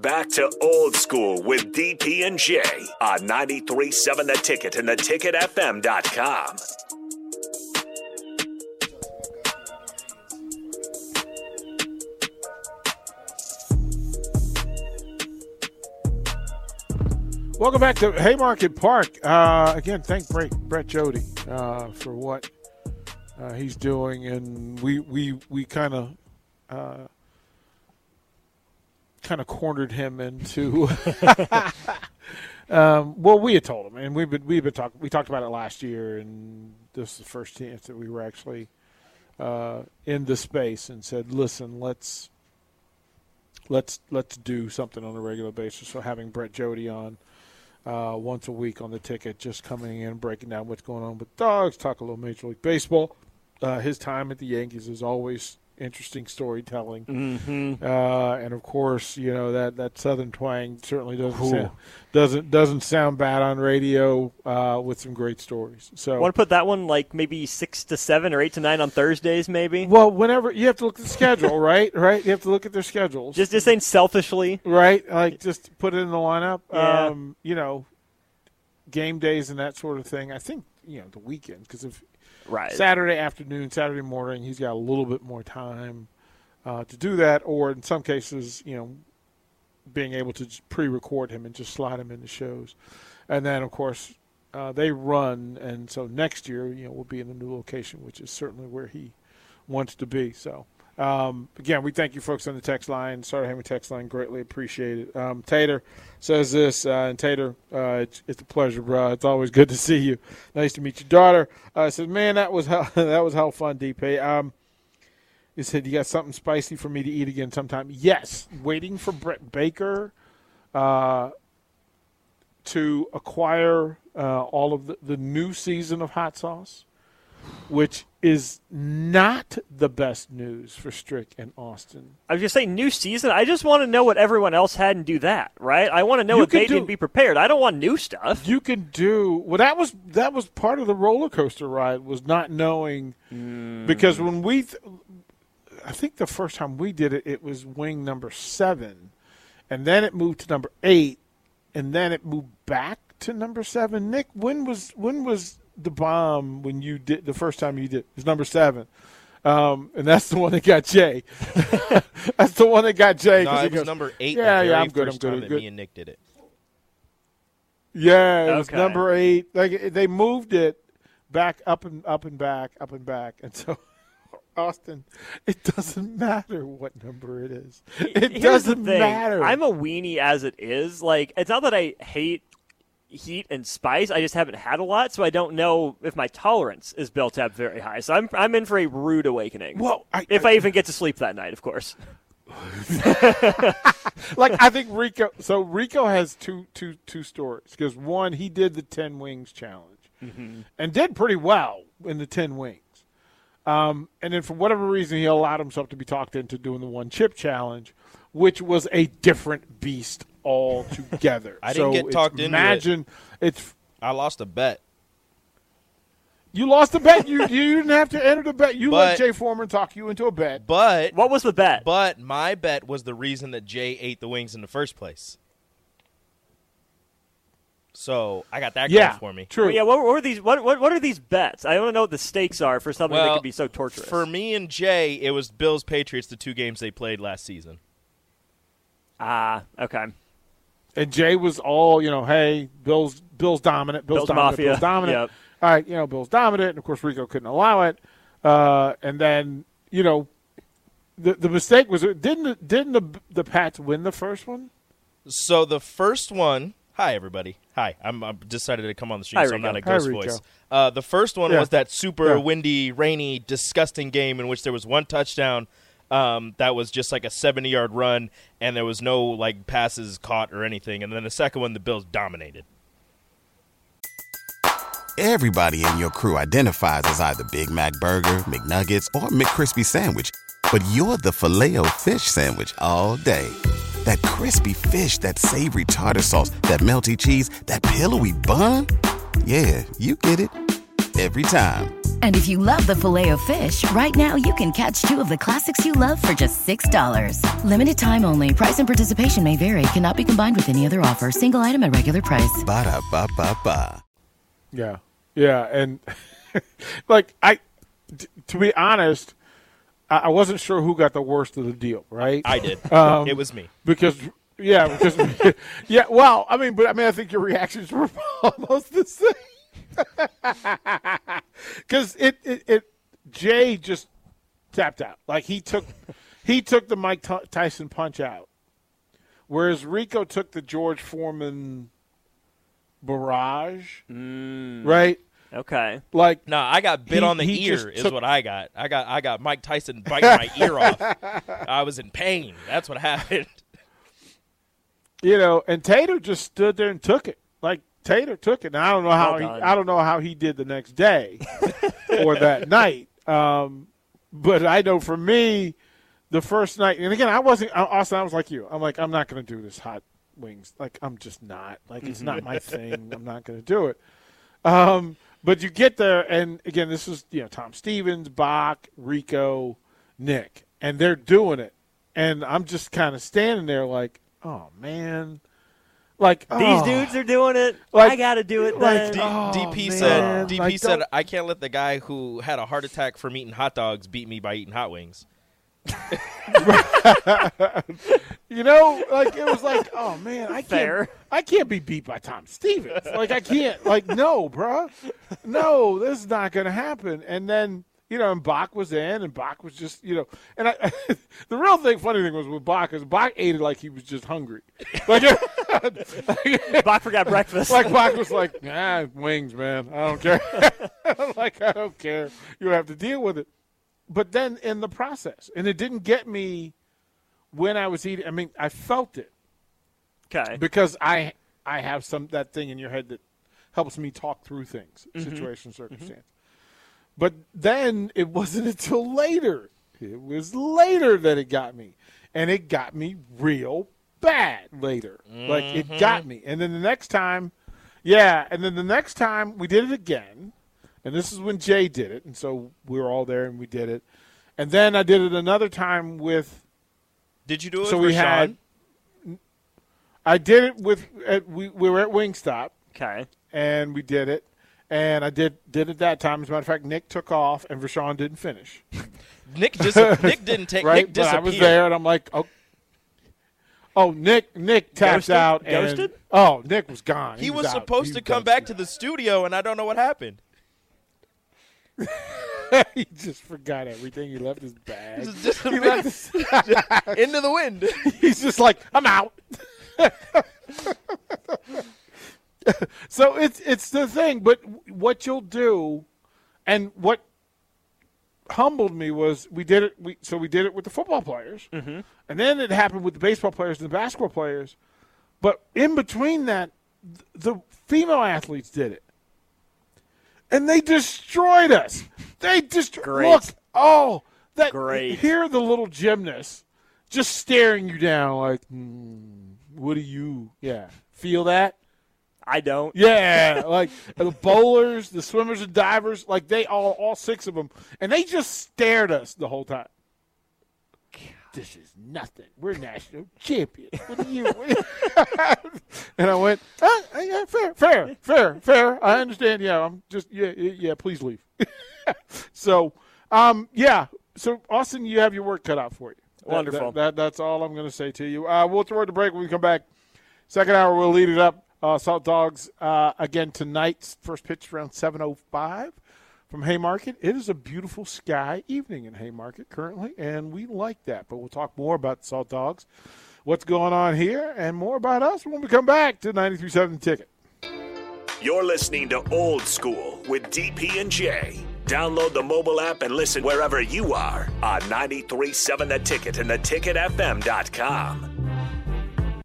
Back to old school with DP and J on 93.7 The Ticket and theticketfm.com. Welcome back to Haymarket Park. Uh, again, thank Brett, Brett Jodie uh, for what uh, he's doing, and we we we kind of uh, kind of cornered him into. um, well, we had told him, and we've been we've been talking. We talked about it last year, and this is the first chance that we were actually uh, in the space, and said, "Listen, let's." Let's let's do something on a regular basis. So having Brett Jodie on, uh, once a week on the ticket, just coming in, breaking down what's going on with dogs, talk a little Major League Baseball. Uh, his time at the Yankees is always interesting storytelling, Mm-hmm. uh, and of course, you know that, that Southern twang certainly doesn't sound, doesn't doesn't sound bad on radio uh, with some great stories. So Want to put that one like maybe six to seven or eight to nine on Thursdays, maybe? well, whenever you have to look at the schedule, right? Right, you have to look at their schedules. Just just saying selfishly. right? Like just put it in the lineup. Yeah. Um, you know, game days and that sort of thing. I think you know the weekend because if Right. Saturday afternoon, Saturday morning, he's got a little bit more time uh, to do that, or in some cases, you know, being able to pre-record him and just slide him into shows, and then of course. Uh, they run, and so next year, you know, we'll be in the new location, which is certainly where he wants to be. So, um, again, we thank you folks on the text line, Starter Hammer text line. Greatly appreciate it. Um, Tater says this, uh, and Tater, uh, it's, it's a pleasure, bro. It's always good to see you. Nice to meet your daughter. Uh, says, man, that was that was hell fun, DP. Um, he said, you got something spicy for me to eat again sometime. Yes, waiting for Brett Baker uh, to acquire uh, all of the, the new season of hot sauce which is not the best news for Strick and Austin. I was just saying new season. I just want to know what everyone else had and do that, right? I want to know You what can they do- did be prepared. I don't want new stuff. You can do well. That was that was part of the roller coaster ride was not knowing mm. because when we, th- I think the first time we did it, it was wing number seven, and then it moved to number eight, and then it moved back to number seven. Nick, when was when was the bomb when you did the first time you did? It was number seven. Um, and that's the one that got Jay. that's the one that got Jay. No, 'cause he it was goes, number eight. Yeah, the yeah, very I'm good. I'm first good. time I'm that good. Me and Nick did it. Yeah, it was number eight. Like they moved it back up and up and back, up and back, and so Austin, it doesn't matter what number it is. It Here's doesn't matter. I'm a weenie as it is. Like it's not that I hate heat and spice. I just haven't had a lot, so I don't know if my tolerance is built up very high. So I'm I'm in for a rude awakening. well, I, if I even get to sleep that night, of course. like I think Rico. So Rico has two two two stories because one he did the ten wings challenge and did pretty well in the ten wings. Um, and then for whatever reason, he allowed himself to be talked into doing the one chip challenge, which was a different beast altogether. I didn't So get talked into it. Imagine it's I lost a bet. you lost the bet. You you didn't have to enter the bet. You let Jay Foreman talk you into a bet. But What was the bet? but my bet was the reason that Jay ate the wings in the first place. So I got that yeah, going for me. true. Well, yeah, what, what are these? What, what what are these bets? I want to know what the stakes are for something that Well, could be so torturous. For me and Jay, it was Bills Patriots, the two games they played last season. ah, okay. And Jay was all, you know, hey, Bill's Bill's dominant, Bill's, Bills dominant, Mafia. Bill's dominant. Yep. All right, you know, Bill's dominant, and of course Rico couldn't allow it. Uh, and then, you know, the the mistake was didn't the, didn't the the Pats win the first one? So the first one, hi everybody, hi. I'm, I'm decided to come on the street, Hi, so I'm not a Rico. Hi, ghost voice. Uh, the first one Yeah. was that super Yeah. windy, rainy, disgusting game in which there was one touchdown. Um, that was just like a 70 yard run, and there was no like passes caught or anything. And then the second one, the Bills dominated. Everybody in your crew identifies as either Big Mac Burger, McNuggets, or McCrispy Sandwich. But you're the Filet-O-Fish Sandwich all day. That crispy fish, that savory tartar sauce, that melty cheese, that pillowy bun. Yeah, you get it. Every time. And if you love the filet of fish, right now you can catch two of the classics you love for just $6. Limited time only. Price and participation may vary. Cannot be combined with any other offer. Single item at regular price. Ba da ba ba ba. Yeah, yeah, and like I, t- to be honest, I I wasn't sure who got the worst of the deal. Right? I did. Um, it was me. because yeah, because yeah. Well, I mean, but I mean, I think your reactions were almost the same. Because it, it it Jay just tapped out. Like he took he took the Mike Ty- Tyson punch out, whereas Rico took the George Foreman barrage. Mm. Right? Okay. Like No, I got bit He- on the ear. Is took- what I got. I got I got Mike Tyson biting my ear off. I was in pain. That's what happened. you know, and Tater just stood there and took it. Like Tater took it. Now I don't know how he. I don't know how he did the next day or that night. Um, but I know for me, the first night, and again, I wasn't. I- Austin, I was like you. I'm like, I'm not going to do this hot wings. Like, I'm just not. Like, it's not my thing. I'm not going to do it. Um, but you get there, and again, this is you know Tom Stevens, Bach, Rico, Nick, and they're doing it, and I'm just kind of standing there like, oh man, like These oh. dudes are doing it. Like- I got to do it like, then. D- Oh, DP man. said DP Like, said don't- I can't let the guy who had a heart attack from eating hot dogs beat me by eating hot wings. You know, like it was like, oh man, I can't, Fair. I can't be beat by Tom Stevens. Like I can't, like no, bruh. no, this is not going to happen. And then you know, and Bach was in, and Bach was just, you know, and I, the real thing, funny thing was with Bach is Bach ate it like he was just hungry, like, Bach forgot breakfast. like Bach was like, ah, wings, man, I don't care. I'm like, I don't care. You have to deal with it. But then in the process, and it didn't get me when I was eating. I mean, I felt it okay. because I I have some that thing in your head that helps me talk through things, Mm-hmm. situation, circumstance. But then it wasn't until later. It was later that it got me, and it got me real bad later. Like it Mm-hmm. got me, and then the next time, yeah, and then the next time we did it again, and this is when Jay did it, and so we were all there and we did it, and then I did it another time with Did you do it So with we had- I did it with at, we we were at Wingstop Okay. and we did it, and I did did it that time. As a matter of fact, Nick took off and Rashawn didn't finish. Nick dis- Nick didn't take Right, Nick but disappeared. I was there, and I'm like, oh, oh, Nick Nick tapped Ghosted? out. And, Ghosted? Oh, Nick was gone. He was out. supposed He to was come back to the studio, and I don't know what happened. he just forgot everything. He left his bag. Just he left his, Into the wind. he's just like, I'm out. so it's it's the thing, but what you'll do, and what humbled me was we did it. We so we did it with the football players, mm-hmm. and then it happened with the baseball players and the basketball players. But in between that, the female athletes did it, and they destroyed us. They just Great. look. Oh, that Great. Here, the little gymnasts just staring you down, like, hmm, what do you? Yeah, feel that? I don't. Yeah, like the bowlers, the swimmers and divers, like they all, all six of them, and they just stared us the whole time. This is nothing. We're national champions. What are you? and I went, ah, yeah, fair, fair, fair, fair. I understand. Yeah, I'm just, yeah, yeah, please leave. so, um, yeah. So, Austin, you have your work cut out for you. That- Wonderful. That, that- that's all I'm going to say to you. Uh, we'll throw it to break when we come back. Second hour, we'll lead it up. Uh, Salt Dogs uh, again tonight. First pitch around 7:05 from Haymarket. It is a beautiful sky evening in Haymarket currently, and we like that. But we'll talk more about Salt Dogs, what's going on here, and more about us when we come back to 93.7 Ticket. You're listening to Old School with DP and J. Download the mobile app and listen wherever you are on 93.7 The Ticket and theticketfm.com.